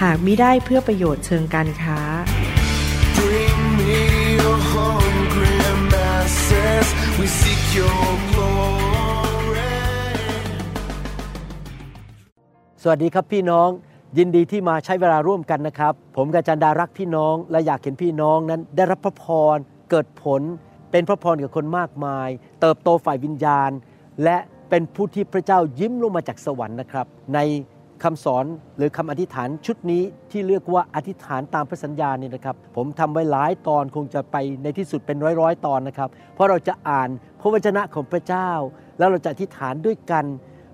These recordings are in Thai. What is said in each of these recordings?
หากมิได้เพื่อประโยชน์เชิงการค้า Bring me your hungry masses. We seek your glory. สวัสดีครับพี่น้อง ยินดีที่มาใช้เวลาร่วมกันนะครับ ผมกับจันดารักพี่น้อง และอยากเห็นพี่น้องนั้น ได้รับพระพรเกิดผล เป็นพระพรกับคนมากมาย เติบโตฝ่ายวิญญาณ และเป็นผู้ที่พระเจ้ายิ้มลงมาจากสวรรค์นะครับ ใน คำสอนหรือคำอธิษฐานชุดนี้ที่เรียกว่าอธิษฐานตามพระสัญญาเนี่ยนะครับ ผมทำไว้หลายตอนคงจะไปในที่สุดเป็นร้อยๆ ตอนนะครับ เพราะเราจะอ่านพระวจนะของพระเจ้า แล้วเราจะอธิษฐานด้วยกัน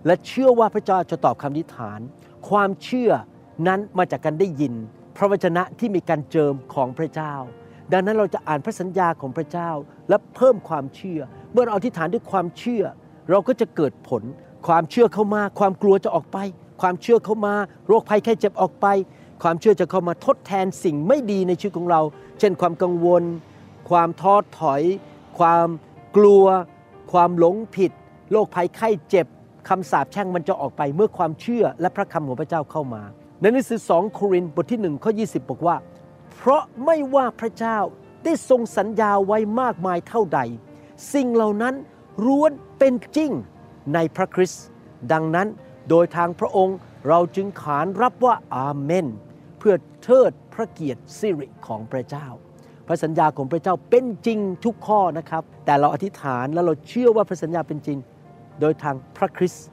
และเชื่อว่าพระเจ้าจะตอบคำอธิษฐาน ความเชื่อนั้นมาจากการได้ยิน พระวจนะที่มีการเจิมของพระเจ้า ดังนั้นเราจะอ่านพระสัญญาของพระเจ้า และเพิ่มความเชื่อ เมื่อเราอธิษฐานด้วยความเชื่อ เราก็จะเกิดผล ความเชื่อเข้ามาความกลัวจะออกไป ความเชื่อเข้ามาโรคภัยแค่เจ็บออกไป ความเชื่อจะเข้ามาทดแทนสิ่งไม่ดีในชีวิตของเรา เช่นความกังวล ความท้อถอย ความกลัว ความหลงผิดโรคภัยไข้เจ็บคำสาปแช่งมันจะออกไปเมื่อความเชื่อและพระคำของพระเจ้าเข้ามาในหนังสือ2โครินธ์บทที่1ข้อ20 บอกว่า เพราะไม่ว่าพระเจ้าได้ทรงสัญญาไว้มากมายเท่าใด สิ่งเหล่านั้นร้วนเป็นจริงในพระคริสต์ดังนั้น โดยทางพระองค์เราจึงขานรับว่าอาเมน เพื่อเทิดพระเกียรติสิริของพระเจ้า พระสัญญาของพระเจ้าเป็นจริงทุกข้อนะครับ แต่เราอธิษฐานแล้วเราเชื่อว่าพระสัญญาเป็นจริง โดยทางพระคริสต์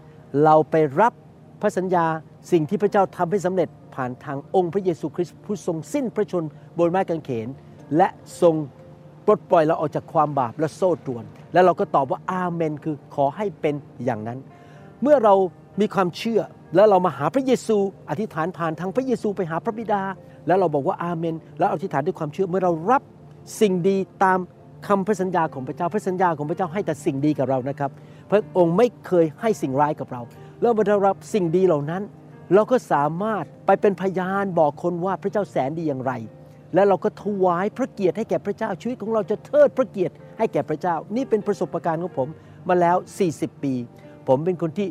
เราไปรับพระสัญญาสิ่งที่พระเจ้าทำให้สำเร็จผ่านทางองค์พระเยซูคริสต์ผู้ทรงสิ้นพระชนบนไม้กางเขน และทรงปลดปล่อยเราออกจากความบาปและโซ่ตรวน แล้วเราก็ตอบว่าอาเมน คือขอให้เป็นอย่างนั้น เมื่อเรา มีความเชื่อ แล้วเรามาหาพระเยซูอธิษฐานผ่านทางพระเยซูไปหาพระบิดา แล้วเราบอกว่าอาเมน แล้วอธิษฐานด้วยความเชื่อเมื่อเรารับสิ่งดีตามคำพระสัญญาของพระเจ้าพระสัญญาของพระเจ้าให้แต่สิ่งดีกับเรานะครับ พระองค์ไม่เคยให้สิ่งร้ายกับเรา แล้วเมื่อเรารับสิ่งดีเหล่านั้น เราก็สามารถไปเป็นพยานบอกคนว่าพระเจ้าแสนดีอย่างไร และเราก็ถวายพระเกียรติให้แก่พระเจ้าชีวิตของเราจะเทิดพระเกียรติให้แก่พระเจ้า นี่เป็นประสบการณ์ของผมมาแล้ว 40 ปี ผมเป็นคนที่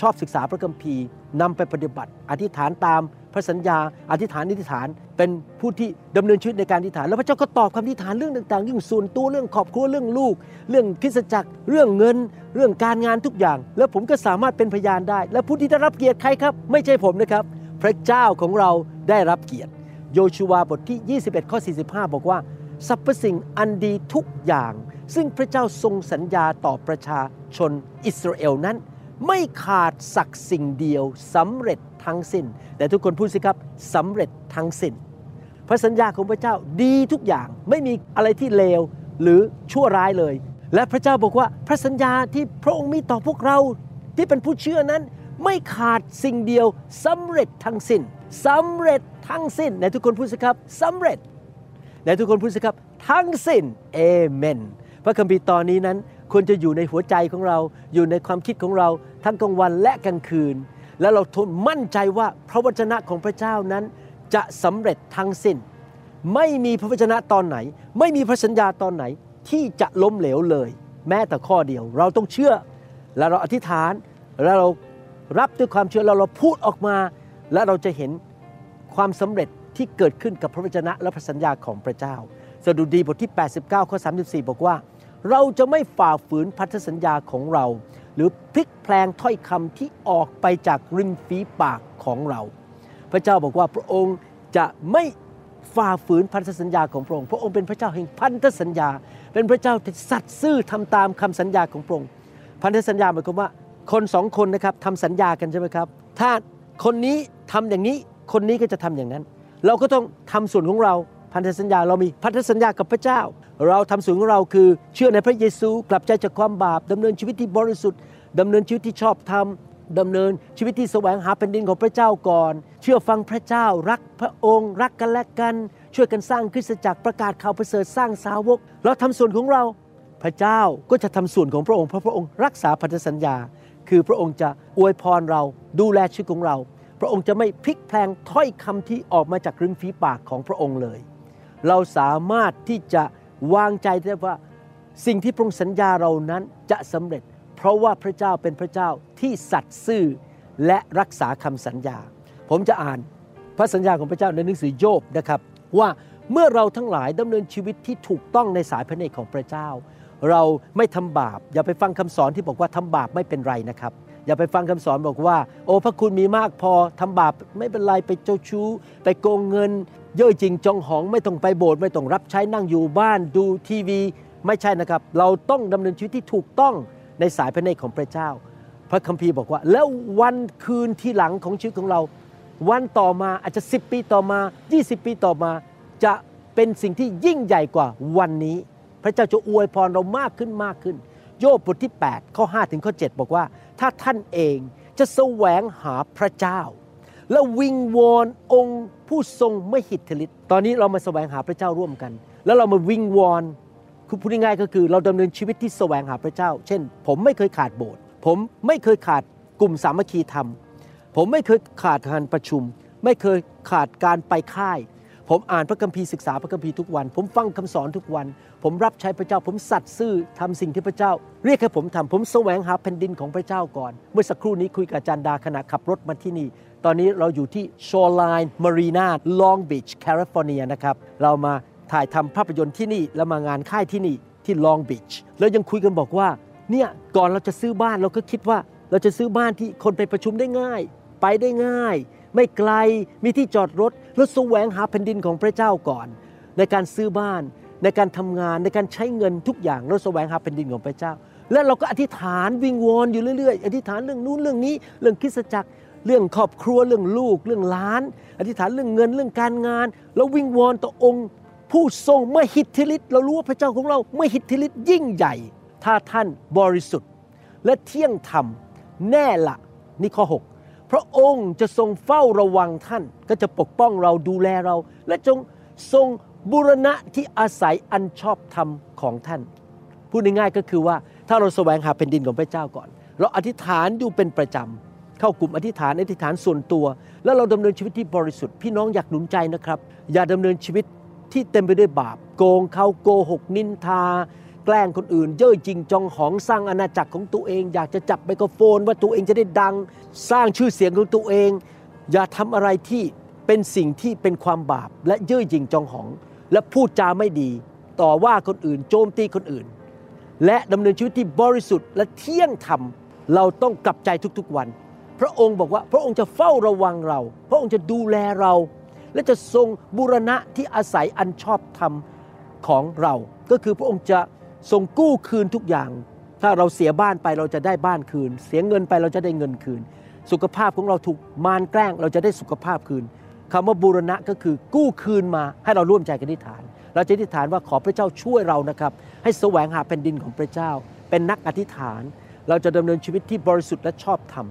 ชอบศึกษาพระคัมภีร์นำไปปฏิบัติ อธิษฐานตามพระสัญญา อธิษฐานอธิษฐาน เป็นผู้ที่ดำเนินชีวิตในการอธิษฐาน แล้วพระเจ้าก็ตอบคำอธิษฐานเรื่องต่างๆเรื่องส่วนตัวเรื่องครอบครัวเรื่องลูก เรื่องคริสจักร เรื่องเงิน เรื่องการงานทุกอย่าง แล้วผมก็สามารถเป็นพยานได้ และผู้ที่ได้รับเกียรติใครครับ ไม่ใช่ผมนะครับ พระเจ้าของเราได้รับเกียรติ โยชูวาบทที่ 21 ข้อ 45 บอกว่า สรรพสิ่งอันดีทุกอย่าง ซึ่งพระเจ้าทรงสัญญาต่อประชาชนอิสราเอลนั้น ไม่ขาดสักสิ่งเดียวสำเร็จทั้งสิ้น แต่ทุกคนพูดสิครับสำเร็จทั้งสิ้น พระสัญญาของพระเจ้าดีทุกอย่างไม่มีอะไรที่เลวหรือชั่วร้ายเลย และพระเจ้าบอกว่าพระสัญญาที่พระองค์มีต่อพวกเราที่เป็นผู้เชื่อนั้นไม่ขาดสิ่งเดียวสำเร็จทั้งสิ้นสำเร็จทั้งสิ้นในทุกคนพูดสิครับสำเร็จ และทุกคนพูดสิครับ ทั้งสิ้นเอเมน พระคัมภีร์ตอนนี้นั้นควรจะอยู่ในหัวใจของเรา อยู่ในความคิดของเรา ทั้งกลางวันและกลางคืน แล้วเราทนมั่นใจว่าพระวจนะของพระเจ้านั้น จะสำเร็จทั้งสิ้น ไม่มีพระวจนะตอนไหน ไม่มีพระสัญญาตอนไหนที่จะล้มเหลวเลย แม้แต่ข้อเดียว เราต้องเชื่อ และเราอธิษฐานแล้วเรารับด้วยความเชื่อแล้วเราพูดออกมา และเราจะเห็นความสำเร็จ ที่เกิดขึ้นกับพระวจนะและพระสัญญาของพระเจ้า สดุดีบทที่ 89 ข้อ 34 บอกว่า เราจะไม่ฝ่าฝืนพันธสัญญาของเรา หรือพลิกแพลงถ้อยคำที่ออกไปจากริมฝีปากของเรา พระเจ้าบอกว่าพระองค์จะไม่ฝ่าฝืนพันธสัญญาของพระองค์ พระองค์เป็นพระเจ้าแห่งพันธสัญญา เป็นพระเจ้าที่สัตย์ซื่อทำตามคำสัญญาของพระองค์ พันธสัญญาหมายความว่า คนสองคนนะครับทำสัญญากันใช่ไหมครับ ถ้าคนนี้ทำอย่างนี้ คนนี้ก็จะทำอย่างนั้น เราก็ต้องทำส่วนของเราพันธสัญญาเรามีพันธสัญญากับพระเจ้า เราทำส่วนของเราคือเชื่อในพระเยซูกลับใจจากความบาปดำเนินชีวิตที่บริสุทธิ์ดำเนินชีวิตที่ชอบธรรมดำเนินชีวิตที่แสวงหาแผ่นดินของพระเจ้าก่อน เชื่อฟังพระเจ้ารักพระองค์ รักกันและกัน ช่วยกันสร้างคริสตจักรประกาศข่าวประเสริฐสร้างสาวก เราทำส่วนของเรา พระเจ้าก็จะทำส่วนของพระองค์เพราะพระองค์รักษาพันธสัญญา คือพระองค์จะอวยพรเราดูแลชีวิตของเรา พระองค์จะไม่พลิกแพลงถ้อยคำที่ออกมาจากริมฝีปากของพระองค์เลย เราสามารถที่จะวางใจได้ว่าสิ่งที่พระองค์สัญญาเรานั้นจะสำเร็จ เพราะว่าพระเจ้าเป็นพระเจ้าที่สัตย์ซื่อและรักษาคำสัญญา ผมจะอ่านพระสัญญาของพระเจ้าในหนังสือโยบนะครับว่าเมื่อเราทั้งหลายดำเนินชีวิตที่ถูกต้องในสายพระเนตรของพระเจ้า เราไม่ทำบาปอย่าไปฟังคำสอนที่บอกว่าทำบาปไม่เป็นไรนะครับ อย่าไปฟังคำสอนบอกว่า โอ้พระคุณมีมากพอทำบาปไม่เป็นไรไปเจ้าชู้ ไปโกงเงิน เย่อจริงจองหองไม่ต้องไปโบสถ์ไม่ต้องรับใช้นั่งอยู่บ้านดูทีวี ไม่ใช่นะครับ เราต้องดำเนินชีวิตที่ถูกต้องในสายพระเนตรของพระเจ้า พระคัมภีร์บอกว่า แล้ววันคืนที่หลังของชีวิตของเรา วันต่อมาอาจจะ 10 ปีต่อมา 20 ปีต่อมาจะเป็นสิ่งที่ยิ่งใหญ่กว่าวันนี้ พระเจ้าจะอวยพรเรามากขึ้นมากขึ้น โยบบทที่ 8 ข้อ 5 ถึงข้อ 7 บอกว่า ถ้าท่านเองจะแสวงหาพระเจ้า และวิงวอนองค์ผู้ทรงไม่หิทธิฤทธิ์ตอนนี้เรามาแสวงหาพระเจ้าร่วมกัน แล้วเรามาวิงวอนคือพูดง่ายๆก็คือเราดำเนินชีวิตที่แสวงหาพระเจ้า เช่น ผมไม่เคยขาดโบสถ์ผมไม่เคยขาดกลุ่มสามัคคีธรรม ผมไม่เคยขาดการประชุม ไม่เคยขาดการไปค่าย ผมอ่านพระคัมภีร์ศึกษาพระคัมภีร์ทุกวัน ผมฟังคำสอนทุกวัน ผมรับใช้พระเจ้า ผมสัตย์ซื่อทำสิ่งที่พระเจ้า เรียกให้ผมทำผมแสวงหาแผ่นดินของพระเจ้าก่อน เมื่อสักครู่นี้คุยกับจารย์ดาขณะขับรถมาที่นี่ ตอนนี้เราอยู่ที่ Shoreline Marina Long Beach California นะครับ เรามาถ่ายทำภาพยนตร์ที่นี่ แล้วมางานค่ายที่นี่ที่ Long Beach แล้วยังคุยกันบอกว่า เนี่ยก่อนเราจะซื้อบ้านเราก็คิดว่า เราจะซื้อบ้านที่คนไปประชุมได้ง่าย ไปได้ง่าย ไม่ไกลมีที่จอดรถแล้วแสวงหาแผ่นดินของพระเจ้าก่อน ในการซื้อบ้านในการทำงานในการใช้เงินทุกอย่างเราแสวงหาแผ่นดินของพระเจ้า และเราก็อธิษฐานวิงวอนอยู่เรื่อยๆ อธิษฐานเรื่องนู้นเรื่องนี้ เรื่องคริสตจักรเรื่องครอบครัวเรื่องลูก เรื่องหลาน อธิษฐานเรื่องเงินเรื่องการงาน แล้ววิงวอนต่อองค์ ผู้ทรงมหิทธิฤทธิ์เรารู้ว่าพระเจ้าของเรามหิทธิฤทธิ์ยิ่งใหญ่ ถ้าท่านบริสุทธิ์ และเที่ยงธรรมแน่ละนี่ข้อ 6 พระองค์จะทรงเฝ้าระวังท่าน ก็จะปกป้องเราดูแลเรา และจงทรงบุรณะที่อาศัยอันชอบธรรมของท่าน พูดง่ายๆก็คือว่าถ้าเราแสวงหาแผ่นดินของพระเจ้าก่อน เราอธิษฐานอยู่เป็นประจำ เข้ากลุ่มอธิษฐานอธิษฐานส่วนตัว แล้วเราดำเนินชีวิตที่บริสุทธิ์พี่น้องอยากหนุนใจนะครับ อย่าดำเนินชีวิตที่เต็มไปด้วยบาป โกงเขาโกหกนินทา แกล้งคนอื่น เย่อจริงจองหองสร้างอาณาจักรของตัวเอง อยากจะจับไมโครโฟน ว่าตัวเองจะได้ดัง สร้างชื่อเสียงของตัวเอง อย่าทำอะไรที่เป็นสิ่งที่เป็นความบาป และเย่อหยิ่งจองหอง และพูดจาไม่ดี ต่อว่าคนอื่น โจมตีคนอื่น และดำเนินชีวิตที่บริสุทธิ์และเที่ยงธรรมเราต้องกลับใจทุกๆวัน พระองค์บอกว่าพระองค์จะเฝ้าระวังเรา พระองค์จะดูแลเรา และจะทรงบูรณะที่อาศัยอันชอบธรรมของเรา ก็คือพระองค์จะ ทรงกู้คืนทุกอย่าง ถ้าเราเสียบ้านไปเราจะได้บ้านคืน เสียเงินไปเราจะได้เงินคืน สุขภาพของเราถูกมารแกล้ง เราจะได้สุขภาพคืนคำว่าบูรณะก็คือกู้คืนมาให้เราร่วมใจกันอธิษฐาน เราจะอธิษฐานว่าขอพระเจ้าช่วยเรานะครับ ให้แสวงหาแผ่นดินของพระเจ้า เป็นนักอธิษฐาน เราจะดำเนินชีวิตที่บริสุทธิ์และชอบธรรม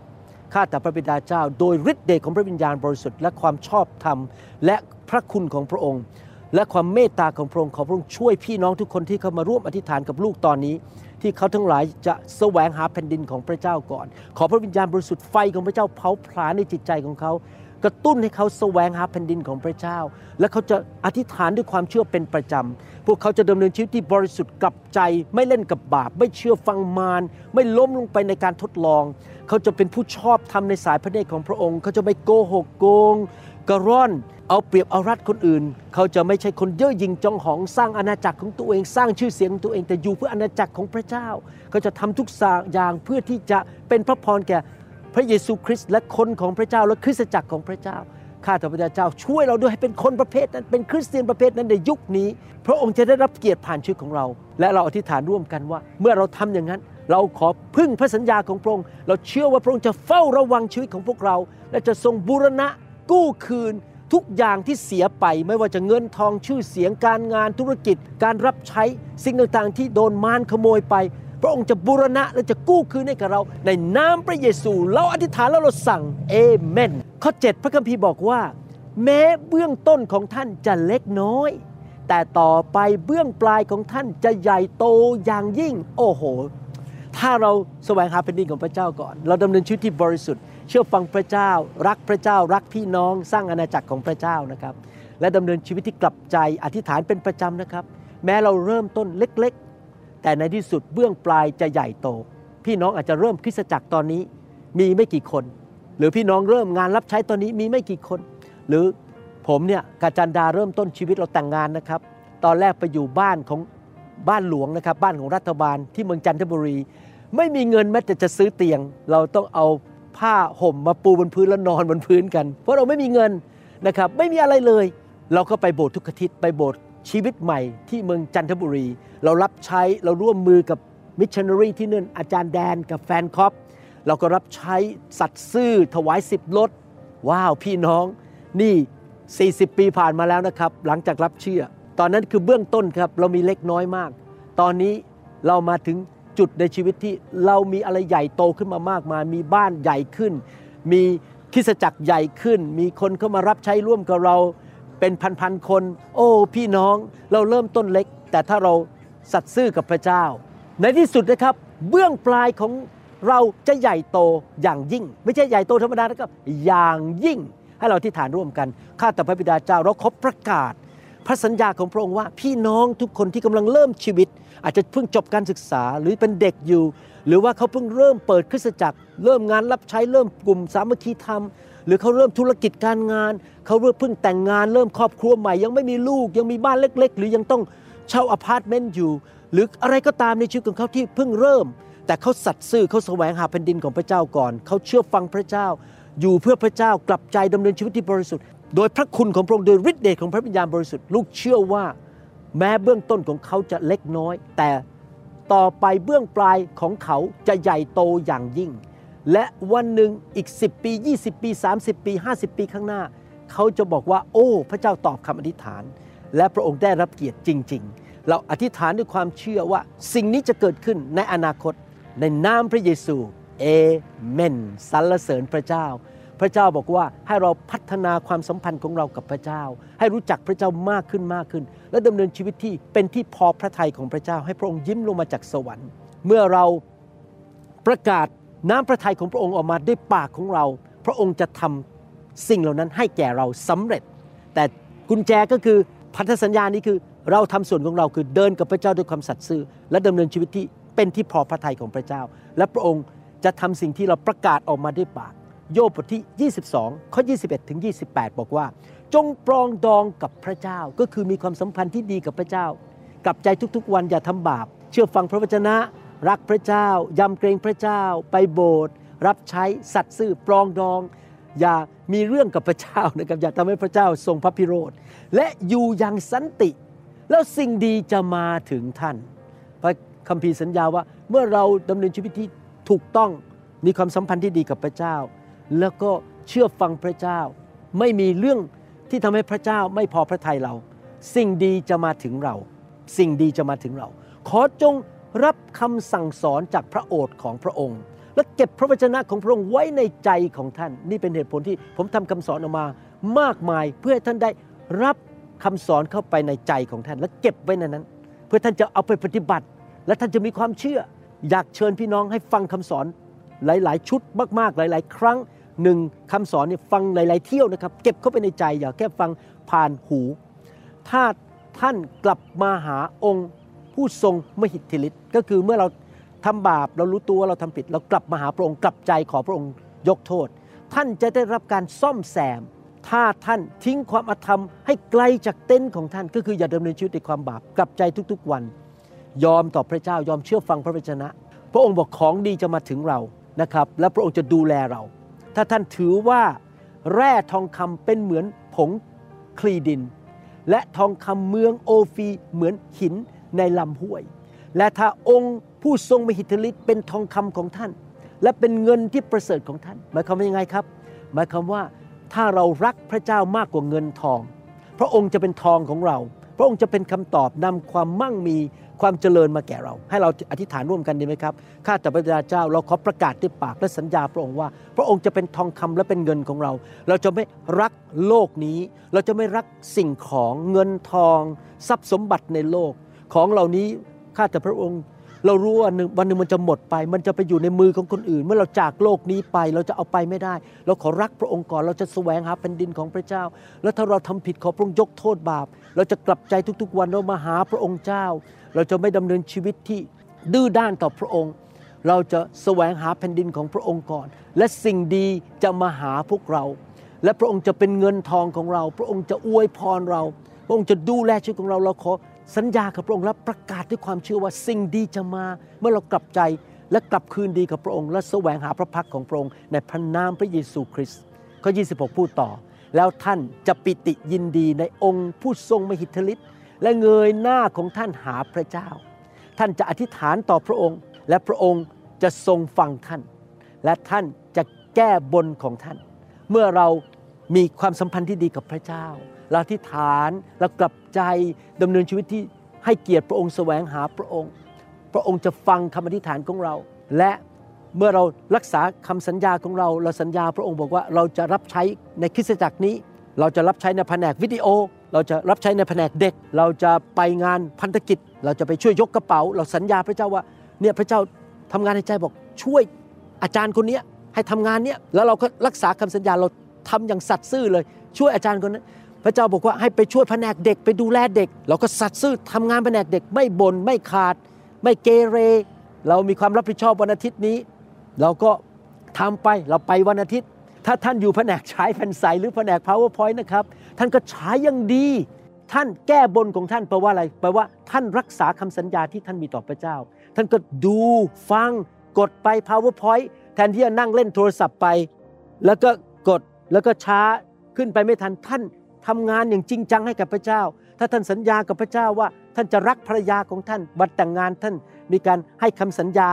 ข้าแต่พระบิดาเจ้า โดยฤทธิ์เดชของพระวิญญาณบริสุทธิ์และความชอบธรรม และพระคุณของพระองค์ และความเมตตาของพระองค์ขอพระองค์ช่วยพี่น้องทุกคนที่เข้ามาร่วมอธิษฐานกับลูกตอนนี้ ที่เขาทั้งหลายจะแสวงหาแผ่นดินของพระเจ้าก่อน ขอพระวิญญาณบริสุทธิ์ไฟของพระเจ้าเผาผลาญในจิตใจของเขา กระตุ้นให้เขาแสวงหาแผ่นดินของพระเจ้า และเขาจะอธิษฐานด้วยความเชื่อเป็นประจำพวกเขาจะดำเนินชีวิตที่บริสุทธิ์กับใจ ไม่เล่นกับบาป ไม่เชื่อฟังมารไม่ล้มลงไปในการทดลอง เขาจะเป็นผู้ชอบทำในสายพระเนตรของพระองค์ เขาจะไม่โกหกโกง กระร่อนเอาเปรียบเอารัดคนอื่น เขาจะไม่ใช่คนเย่อหยิ่งจองหองสร้างอาณาจักรของตัวเองสร้างชื่อเสียงของตัวเองแต่อยู่เพื่ออาณาจักรของพระเจ้า เขาจะทำทุกสอย่างเพื่อที่จะเป็นพระพรแก่พระเยซูคริสต์และคนของพระเจ้าและคริสตจักรของพระเจ้าข้าแต่พระเจ้าช่วยเราด้วยให้เป็นคนประเภทนั้นเป็นคริสเตียนประเภทนั้นในยุคนี้ พระองค์จะได้รับเกียรติผ่านชีวิตของเรา และเราอธิษฐานร่วมกันว่า เมื่อเราทำอย่างนั้น เราขอพึ่งพระสัญญาของพระองค์ เราเชื่อว่าพระองค์จะเฝ้าระวังชีวิตของพวกเรา และจะทรงบูรณะ กู้คืนทุกอย่างที่เสียไปไม่ว่าจะเงินทองชื่อเสียงการงานธุรกิจ การรับใช้สิ่งต่างๆ ที่โดนมารขโมยไป พระองค์จะบูรณะและจะกู้คืนให้กับเรา ในนามพระเยซู เราอธิษฐานแล้วเราสั่งเอเมนข้อ 7 พระคัมภีร์บอกว่า แม้เบื้องต้นของท่านจะเล็กน้อย แต่ต่อไปเบื้องปลายของท่านจะใหญ่โตอย่างยิ่ง โอ้โห ถ้าเราแสวงหาแผ่นดินของพระเจ้าก่อน เราดำเนินชีวิตที่บริสุทธิ์ เชื่อฟังพระเจ้า รักพระเจ้า รักพี่น้องสร้างอาณาจักรของพระเจ้านะครับ และดำเนินชีวิตที่กลับใจอธิษฐานเป็นประจำนะครับ แม้เราเริ่มต้นเล็กๆ แต่ในที่สุดเบื้องปลายจะใหญ่โต พี่น้องอาจจะเริ่มคริสตจักรตอนนี้ มีไม่กี่คน หรือพี่น้องเริ่มงานรับใช้ตอนนี้มีไม่กี่คน หรือผมเนี่ยกาจันดาเริ่มต้นชีวิตเราแต่งงานนะครับ ตอนแรกไปอยู่บ้านของบ้านหลวงนะครับ บ้านของรัฐบาลที่เมืองจันทบุรี ไม่มีเงินแม้แต่จะซื้อเตียง เราต้องเอา ผ้าห่มมาปูบนพื้นแล้วนอนบนพื้นกัน เพราะเราไม่มีเงินนะครับไม่มีอะไรเลย เราก็ไปโบสถ์ทุกอาทิตย์ไปโบสถ์ชีวิตใหม่ที่เมืองจันทบุรี เรารับใช้เราร่วมมือกับมิชชันนารีที่นั่นอาจารย์แดนกับแฟนคอปเราก็รับใช้สัตย์ซื่อถวายสิบลดว้าวพี่น้อง นี่ 40 ปีผ่านมาแล้วนะครับ หลังจากรับเชื่อ ตอนนั้นคือเบื้องต้นครับ เรามีเล็กน้อยมาก ตอนนี้เรามาถึง จุดในชีวิตที่เรามีอะไรใหญ่โตขึ้นมามากมาย มีบ้านใหญ่ขึ้น มีคริสจักรใหญ่ขึ้น มีคนเข้ามารับใช้ร่วมกับเราเป็นพันๆคน โอ้พี่น้องเราเริ่มต้นเล็ก แต่ถ้าเราสัตย์ซื่อกับพระเจ้า ในที่สุดนะครับ เบื้องปลายของเราจะใหญ่โตอย่างยิ่ง ไม่ใช่ใหญ่โตธรรมดานะครับอย่างยิ่งให้เราที่ฐานร่วมกันข้าแต่พระบิดาเจ้าเราขอประกาศ พระสัญญาของพระองค์ว่าพี่น้องทุกคนที่กำลังเริ่มชีวิต อาจจะเพิ่งจบการศึกษาหรือเป็นเด็กอยู่ หรือว่าเขาเพิ่งเริ่มเปิดคริสตจักร เริ่มงานรับใช้เริ่มกลุ่มสามัคคีธรรม หรือเขาเริ่มธุรกิจการงาน เขาเริ่มเพิ่งแต่งงาน เริ่มครอบครัวใหม่ ยังไม่มีลูกยังมีบ้านเล็ก ๆ หรือยังต้องเช่าอพาร์ตเมนต์อยู่ หรืออะไรก็ตามในชีวิตของเขาที่เพิ่งเริ่ม แต่เขาสัตย์ซื่อเขาแสวงหาแผ่นดินของพระเจ้าก่อน เขาเชื่อฟังพระเจ้า อยู่เพื่อพระเจ้ากลับใจดำเนินชีวิตที่บริสุทธิ์ โดยพระคุณของพระองค์โดยฤทธิ์เดชของพระวิญญาณบริสุทธิ์ลูกเชื่อว่าแม้เบื้องต้นของเขาจะเล็กน้อย แต่ต่อไปเบื้องปลายของเขาจะใหญ่โตอย่างยิ่ง และวันหนึ่งอีก 10 ปี 20 ปี 30 ปี 50 ปีข้างหน้า เขาจะบอกว่า โอ้ พระเจ้าตอบคำอธิษฐาน และพระองค์ได้รับเกียรติจริง ๆ เราอธิษฐานด้วยความเชื่อว่าสิ่งนี้จะเกิดขึ้นในอนาคตในนามพระเยซูเอเมนสรรเสริญพระเจ้า พระเจ้าบอกว่าให้เราพัฒนาความสัมพันธ์ของเรากับพระเจ้า ให้รู้จักพระเจ้ามากขึ้นมากขึ้น และดำเนินชีวิตที่เป็นที่พอพระทัยของพระเจ้า ให้พระองค์ยิ้มลงมาจากสวรรค์ เมื่อเราประกาศน้ำพระทัยของพระองค์ออกมาด้วยปากของเรา พระองค์จะทำสิ่งเหล่านั้นให้แก่เราสำเร็จ แต่กุญแจก็คือพันธสัญญานี้คือเราทำส่วนของเราคือเดินกับพระเจ้าด้วยความสัตย์ซื่อ และดำเนินชีวิตที่เป็นที่พอพระทัยของพระเจ้า และพระองค์จะทำสิ่งที่เราประกาศออกมาด้วยปาก โยบบทที่ 22 ข้อ 21 ถึง 28 บอกว่า จงปรองดองกับพระเจ้าก็คือมีความสัมพันธ์ที่ดีกับพระเจ้ากลับใจทุกๆ วันอย่าทำบาป เชื่อฟังพระวจนะ รักพระเจ้า ยำเกรงพระเจ้า ไปโบสถ์รับใช้สัตย์ซื่อปรองดอง อย่ามีเรื่องกับพระเจ้านะครับอย่าทำให้พระเจ้าทรงพระพิโรธและอยู่อย่างสันติ แล้วสิ่งดีจะมาถึงท่าน พระคัมภีร์สัญญาว่าเมื่อเราดำเนินชีวิตที่ถูกต้องมีความสัมพันธ์ที่ดีกับพระเจ้า แล้วก็เชื่อฟังพระเจ้า ไม่มีเรื่องที่ทำให้พระเจ้าไม่พอพระทัยเรา สิ่งดีจะมาถึงเรา สิ่งดีจะมาถึงเรา ขอจงรับคำสั่งสอนจากพระโอษฐ์ของพระองค์ และเก็บพระวจนะของพระองค์ไว้ในใจของท่าน นี่เป็นเหตุผลที่ผมทำคำสอนออกมามากมาย เพื่อให้ท่านได้รับคำสอนเข้าไปในใจของท่าน และเก็บไว้ในนั้น เพื่อท่านจะเอาไปปฏิบัติ และท่านจะมีความเชื่อ อยากเชิญพี่น้องให้ฟังคำสอนหลาย ๆ ชุดมาก ๆ หลาย ๆ ครั้ง หนึ่งคำสอนเนี่ยฟังหลาย ๆ เที่ยวนะครับ เก็บเข้าไปในใจอย่าแค่ฟังผ่านหู ถ้าท่านกลับมาหาองค์ผู้ทรงมหิทธิฤทธิ์ก็คือเมื่อเราทำบาปเรารู้ตัวเราทำผิด เรากลับมาหาพระองค์กลับใจขอพระองค์ยกโทษ ท่านจะได้รับการซ่อมแซม ถ้าท่านทิ้งความอธรรม ให้ไกลจากเต็นท์ของท่าน ก็คืออย่าดำเนินชีวิตในความบาปกลับใจทุกๆวัน ยอมต่อพระเจ้ายอมเชื่อฟังพระวจนะ พระองค์บอกของดีจะมาถึงเรานะครับ และพระองค์จะดูแลเรา ถ้าท่านถือว่าแร่ทองคำเป็นเหมือนผงคลีดิน และทองคำเมืองโอฟีเหมือนหินในลำห้วย และถ้าองค์ผู้ทรงมหิทธิฤทธิ์เป็นทองคำของท่าน และเป็นเงินที่ประเสริฐของท่าน หมายความว่ายังไงครับ หมายความว่าถ้าเรารักพระเจ้ามากกว่าเงินทอง พระองค์จะเป็นทองของเรา พระองค์จะเป็นคำตอบนำความมั่งมี ความเจริญมาแก่เรา ให้เราอธิษฐานร่วมกันดีไหมครับข้าแต่พระบิดาเจ้าเราขอประกาศด้วยปากและสัญญาพระองค์ว่า พระองค์จะเป็นทองคำและเป็นเงินของเรา เราจะไม่รักโลกนี้ เราจะไม่รักสิ่งของเงินทอง ทรัพย์สมบัติในโลกของเหล่านี้ข้าแต่พระองค์ เรารู้ว่าหนึ่งวันหนึ่งมันจะหมดไป มันจะไปอยู่ในมือของคนอื่น เมื่อเราจากโลกนี้ไปเราจะเอาไปไม่ได้ เราขอรักพระองค์ก่อน เราจะแสวงหาแผ่นดินของพระเจ้า แล้วถ้าเราทำผิดขอพระองค์ยกโทษบาป เราจะกลับใจทุกๆ วันเรามาหาพระองค์เจ้า เราจะไม่ดำเนินชีวิตที่ดื้อด้านต่อพระองค์ เราจะแสวงหาแผ่นดินของพระองค์ก่อน และสิ่งดีจะมาหาพวกเรา และพระองค์จะเป็นเงินทองของเรา พระองค์จะอวยพรเรา พระองค์จะดูแลชีวิตของเราเราขอ สัญญากับพระองค์และประกาศด้วยความเชื่อว่าสิ่งดีจะมา เมื่อเรากลับใจและกลับคืนดีกับพระองค์และแสวงหาพระพักของพระองค์ในพระนามพระเยซูคริสต์ข้อ 26 พูดต่อ แล้วท่านจะปิติยินดีในองค์ผู้ทรงมหิทธิฤทธิ์และเงยหน้าของท่านหาพระเจ้า ท่านจะอธิษฐานต่อพระองค์ และพระองค์จะทรงฟังท่าน และท่านจะแก้บนของท่าน เมื่อเรามีความสัมพันธ์ที่ดีกับพระเจ้า เราอธิษฐานเรากลับใจดำเนินชีวิตที่ให้เกียรติพระองค์แสวงหาพระองค์ พระองค์จะฟังคำอธิษฐานของเรา และเมื่อเรารักษาคำสัญญาของเรา เราสัญญาพระองค์บอกว่าเราจะรับใช้ในคริสตจักรนี้ เราจะรับใช้ในแผนกวิดีโอ เราจะรับใช้ในแผนกเด็ก เราจะไปงานพันธกิจ เราจะไปช่วยยกกระเป๋า เราสัญญาพระเจ้าว่าเนี่ยพระเจ้าทำงานในใจบอกช่วยอาจารย์คนนี้ให้ทำงานเนี้ยแล้วเราก็รักษาคำสัญญาเราทำอย่างสัตย์ซื่อเลย ช่วยอาจารย์คนนั้น ระเจ้าบอกว่าให้ไปช่วยแผนกเด็กไปดูแลเด็ก เราก็สัตย์ซื่อทำงานแผนกเด็กไม่บน่นไม่ขาด ไม่เกเร เรามีความรับผิดชอบวันอาทิตย์นี้ เราก็ทำไปเราไปวันอาทิตย์ ถ้าท่านอยู่แผนกใช้แผ่นใสหรือแผนก powerpoint นะครับ ท่านก็ใช้อย่างดี ท่านแก้บนของท่านแปลว่าอะไรแปลว่าท่านรักษาคำสัญญาที่ท่านมีต่อพระเจ้า ท่านก็ดูฟังกดไป powerpoint แทนที่จะนั่งเล่นโทรศัพท์ไป แล้วก็กดแล้วก็ช้าขึ้นไปไม่ทันท่าน ทำงานอย่างจริงจังให้กับพระเจ้า ถ้าท่านสัญญากับพระเจ้าว่าท่านจะรักภรรยาของท่านบัดแต่งงานท่านมีการให้คำสัญญา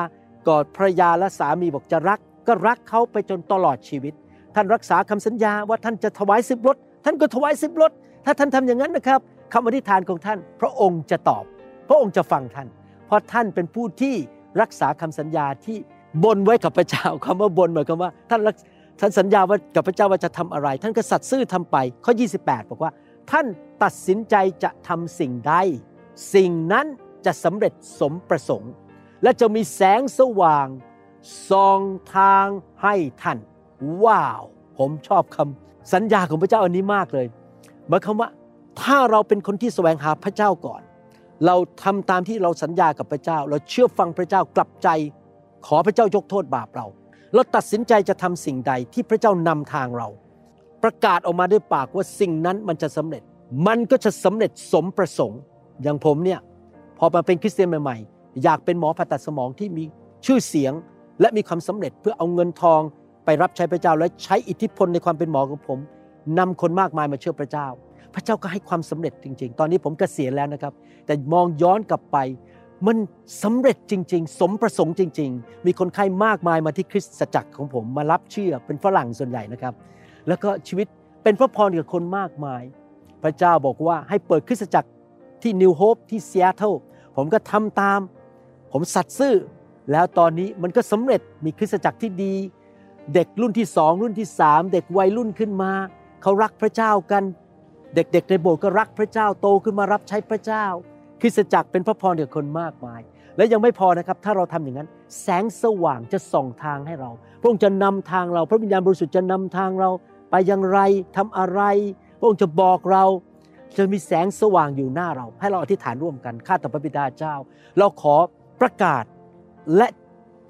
กอดภรรยาและสามีบอกจะรัก ก็รักเขาไปจนตลอดชีวิต ท่านรักษาคำสัญญาว่าท่านจะถวายสิบรถท่านก็ถวายสิบรถถ้าท่านทำอย่างนั้นนะครับคำอธิษฐานของท่าน พระองค์จะตอบ พระองค์จะฟังท่าน เพราะท่านเป็นผู้ที่รักษาคำสัญญาที่บนไว้กับพระเจ้าคำว่าบนหมายความว่าท่านรัก ท่านสัญญาว่ากับพระเจ้าว่าจะทำอะไร ท่านก็สัตย์ซื่อทำไป ข้อ 28 บอกว่า ท่านตัดสินใจจะทำสิ่งใด สิ่งนั้นจะสำเร็จสมประสงค์ และจะมีแสงสว่างส่องทางให้ท่าน ว้าว ผมชอบคำสัญญาของพระเจ้าอันนี้มากเลยหมายความว่าถ้าเราเป็นคนที่แสวงหาพระเจ้าก่อน เราทำตามที่เราสัญญากับพระเจ้า เราเชื่อฟังพระเจ้ากลับใจ ขอพระเจ้ายกโทษบาปเรา เราตัดสินใจจะทำสิ่งใดที่พระเจ้านำทางเรา ประกาศออกมาด้วยปากว่าสิ่งนั้นมันจะสำเร็จ มันก็จะสำเร็จสมประสงค์ อย่างผมเนี่ยพอมาเป็นคริสเตียนใหม่ๆ อยากเป็นหมอผ่าตัดสมองที่มีชื่อเสียงและมีความสำเร็จเพื่อเอาเงินทองไปรับใช้พระเจ้าและใช้อิทธิพลในความเป็นหมอของผมนำคนมากมายมาเชื่อพระเจ้า พระเจ้าก็ให้ความสำเร็จจริง ๆ ตอนนี้ผมก็เกษียณแล้วนะครับ แต่มองย้อนกลับไป มันสำเร็จจริง ๆ สมประสงค์จริง ๆ มีคนไข้มากมายมาที่คริสตจักรของผมมารับเชื่อเป็นฝรั่งส่วนใหญ่นะครับ แล้วก็ชีวิตเป็นพระพรกับคนมากมาย พระเจ้าบอกว่าให้เปิดคริสตจักรที่ New Hope ที่ซีแอตเทิลผมก็ทำตาม ผมสัตย์ซื่อ แล้วตอนนี้มันก็สำเร็จมีคริสตจักรที่ดี เด็กรุ่นที่สองรุ่นที่สามเด็กวัยรุ่นขึ้นมา เขารักพระเจ้ากัน เด็กๆในโบสถ์ก็รักพระเจ้าโตขึ้นมารับใช้พระเจ้า ริสตจักรเป็นพระพรกับคนมากมาย และยังไม่พอนะครับ ถ้าเราทำอย่างนั้น แสงสว่างจะส่องทางให้เรา พระองค์จะนำทางเรา พระวิญญาณบริสุทธิ์จะนำทางเรา ไปอย่างไรทำอะไร พระองค์จะบอกเราจะมีแสงสว่างอยู่หน้าเรา ให้เราอธิษฐานร่วมกันข้าแต่พระบิดาเจ้า เราขอประกาศและ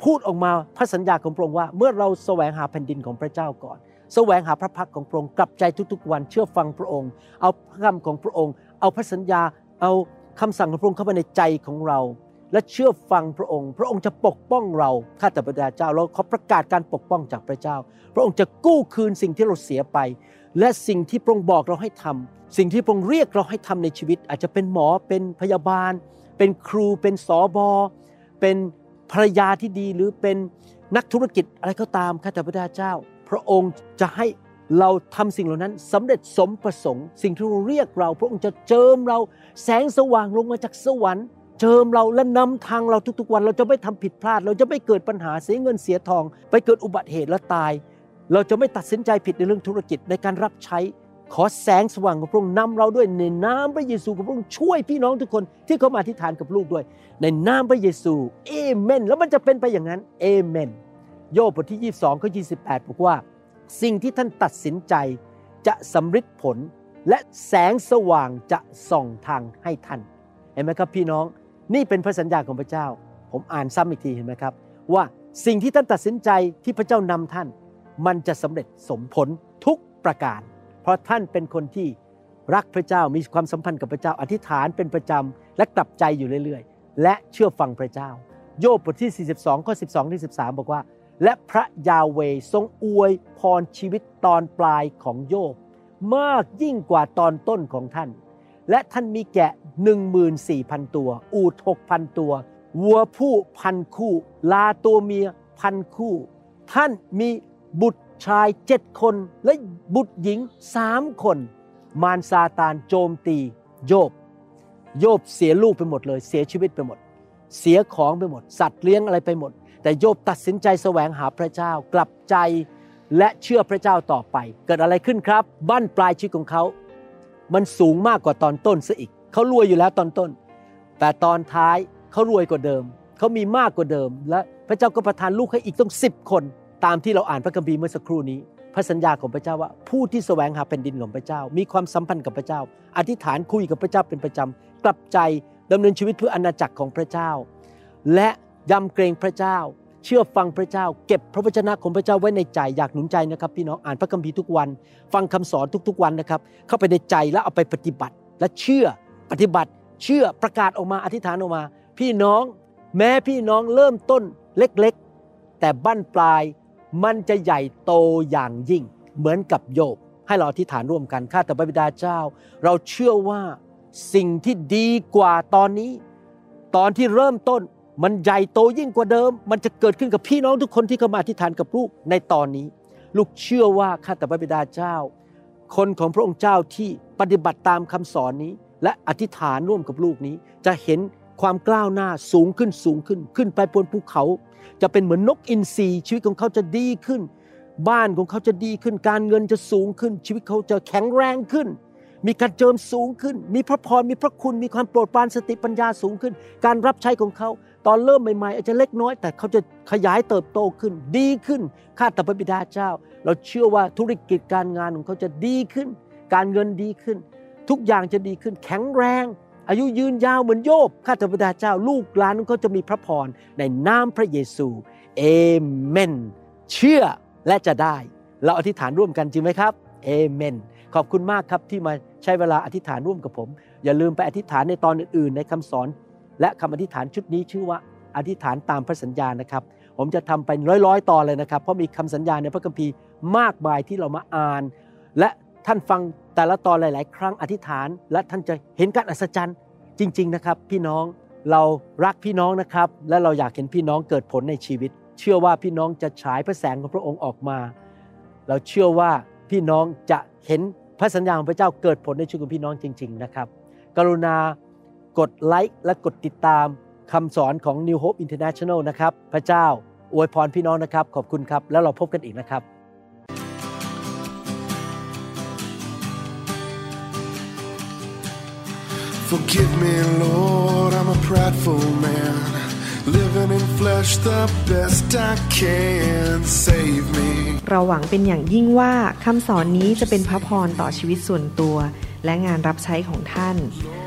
พูดออกมาพระสัญญาของพระองค์ว่า เมื่อเราแสวงหาแผ่นดินของพระเจ้าก่อน แสวงหาพระพักของพระองค์กลับใจทุกๆ วันเชื่อฟังพระองค์ เอาพระคำของพระองค์ เอาพระสัญญาเอา คำสั่งของพระองค์เข้าไปในใจของเรา และเชื่อฟังพระองค์ พระองค์จะปกป้องเราข้าแต่พระเจ้าเราขอประกาศการปกป้องจากพระเจ้า พระองค์จะกู้คืนสิ่งที่เราเสียไป และสิ่งที่พระองค์บอกเราให้ทำสิ่งที่พระองค์เรียกเราให้ทำในชีวิต อาจจะเป็นหมอเป็นพยาบาล เป็นครูเป็นสอบอเป็นภรรยาที่ดีหรือเป็นนักธุรกิจอะไรก็ตามข้าแต่พระเจ้า พระองค์จะให้ เราทำสิ่งเหล่านั้นสำเร็จสมประสงค์ สิ่งที่เรเรียกเรา พระองค์จะเจิมเราแสงสว่างลงมาจากสวรรค์เจิมเราและนำทางเราทุกๆวัน เราจะไม่ทำผิดพลาด เราจะไม่เกิดปัญหาเสียเงินเสียทอง ไปเกิดอุบัติเหตุและตาย เราจะไม่ตัดสินใจผิดในเรื่องธุรกิจในการรับใช้ ขอแสงสว่างของพระองค์นำเราด้วยในนามพระเยซูของพระองค์ช่วยพี่น้องทุกคนที่เขามาอธิษฐานกับลูกด้วย ในนามพระเยซูเอเมน แล้วมันจะเป็นไปอย่างนั้นเอเมนโยบบทที่ 22ข้อ28บอกว่า สิ่งที่ท่านตัดสินใจจะสำฤทธิ์ผลและแสงสว่างจะส่องทางให้ท่าน เห็นไหมครับพี่น้อง นี่เป็นพระสัญญาของพระเจ้า ผมอ่านซ้ำอีกทีเห็นไหมครับ ว่าสิ่งที่ท่านตัดสินใจที่พระเจ้านำท่าน มันจะสำเร็จสมผลทุกประการ เพราะท่านเป็นคนที่รักพระเจ้ามีความสัมพันธ์กับพระเจ้า อธิษฐานเป็นประจำและกลับใจอยู่เรื่อย ๆ และเชื่อฟังพระเจ้า โยบบทที่ 42 ข้อ 12ที่13 บอกว่า และพระยาเวทรงอวยพรชีวิตตอนปลายของโยบมากยิ่งกว่าตอนต้นของท่าน และท่านมีแกะ 14,000 ตัว อูฐ6,000 ตัว วัวผู้พันคู่ ลาตัวเมียพันคู่ ท่านมีบุตรชายเจ็ดคน และบุตรหญิงสามคน มารซาตานโจมตี โยบ โยบเสียลูกไปหมดเลย เสียชีวิตไปหมด เสียของไปหมด สัตว์เลี้ยงอะไรไปหมด แต่โยบตัดสินใจแสวงหาพระเจ้ากลับใจและเชื่อพระเจ้าต่อไป เกิดอะไรขึ้นครับ บ้านปลายชีวิตของเขา มันสูงมากกว่าตอนต้นซะอีก เขารวยอยู่แล้วตอนต้น แต่ตอนท้ายเขารวยกว่าเดิม เขามีมากกว่าเดิม และพระเจ้าก็ประทานลูกให้อีกต้องสิบคน ตามที่เราอ่านพระคัมภีร์เมื่อสักครู่นี้ พระสัญญาของพระเจ้าว่า ผู้ที่แสวงหาแผ่นดินของพระเจ้า มีความสัมพันธ์กับพระเจ้า อธิษฐานคุยกับพระเจ้าเป็นประจำกลับใจดำเนินชีวิตเพื่ออาณาจักรของพระเจ้า และ ยำเกรงพระเจ้า เชื่อฟังพระเจ้า เก็บพระวจนะของพระเจ้าไว้ในใจอยากหนุนใจนะครับ พี่น้องอ่านพระคัมภีร์ทุกวัน ฟังคำสอนทุกๆวันนะครับ เข้าไปในใจแล้วเอาไปปฏิบัติ และเชื่อปฏิบัติ เชื่อประกาศออกมาอธิษฐานออกมา พี่น้องแม้พี่น้องเริ่มต้นเล็กๆ แต่บั้นปลายมันจะใหญ่โตอย่างยิ่ง เหมือนกับโยบ ให้เราอธิษฐานร่วมกันข้าแต่พระบิดาเจ้า เราเชื่อว่าสิ่งที่ดีกว่าตอนนี้ ตอนที่เริ่มต้น มันใหญ่โตยิ่งกว่าเดิม มันจะเกิดขึ้นกับพี่น้องทุกคนที่เข้ามาอธิษฐานกับลูกในตอนนี้ ลูกเชื่อว่าข้าแต่พระบิดาเจ้า คนของพระองค์เจ้าที่ปฏิบัติตามคำสอนนี้ และอธิษฐานร่วมกับลูกนี้ จะเห็นความกล้าวหน้าสูงขึ้นสูงขึ้น ขึ้นไปบนภูเขา จะเป็นเหมือนนกอินทรีชีวิตของเขาจะดีขึ้น บ้านของเขาจะดีขึ้น การเงินจะสูงขึ้น ชีวิตเขาจะแข็งแรงขึ้นมีการเจิมสูงขึ้น มีพระพร มีพระคุณ มีความโปรดปรานสติปัญญาสูงขึ้น การรับใช้ของเขา ตอนเริ่มใหม่ๆอาจจะเล็กน้อย แต่เขาจะขยายเติบโตขึ้น ดีขึ้นข้าแต่พระบิดาเจ้า เราเชื่อว่าธุรกิจการงานของเขาจะดีขึ้น การเงินดีขึ้น ทุกอย่างจะดีขึ้น แข็งแรง อายุยืนยาวเหมือนโยบข้าแต่พระบิดาเจ้า ลูกหลานของเขาจะมีพระพรในนามพระเยซูเอเมนเชื่อและจะได้ เราอธิษฐานร่วมกันจริงไหมครับเอเมนขอบคุณมากครับที่มาใช้เวลาอธิษฐานร่วมกับผม อย่าลืมไปอธิษฐานในตอนอื่นๆในคำสอน และคำอธิษฐานชุดนี้ชื่อว่าอธิษฐานตามพระสัญญานะครับ ผมจะทำเป็นร้อยๆ ตอนเลยนะครับ เพราะมีคำสัญญาในพระคัมภีร์มากมายที่เรามาอ่าน และท่านฟังแต่ละตอนหลาย ๆ ครั้งอธิษฐาน และท่านจะเห็นการอัศจรรย์จริง ๆ นะครับ พี่น้องเรารักพี่น้องนะครับ และเราอยากเห็นพี่น้องเกิดผลในชีวิต เชื่อว่าพี่น้องจะฉายพระแสงของพระองค์ออกมา เราเชื่อว่าพี่น้องจะเห็นพระสัญญาของพระเจ้าเกิดผลในชีวิตของพี่น้องจริง ๆ นะครับ กรุณา กดไลค์และกดติดตามคำสอนของ New Hope International นะครับ พระเจ้าอวยพรพี่น้องนะครับ ขอบคุณครับ แล้วเราพบกันอีกนะครับ Forgive me, Lord, I'm a prideful man. Living in flesh the best I can. Save me. เราหวังเป็นอย่างยิ่งว่าคำสอนนี้จะเป็นพระพรต่อชีวิตส่วนตัว และงานรับใช้ของท่าน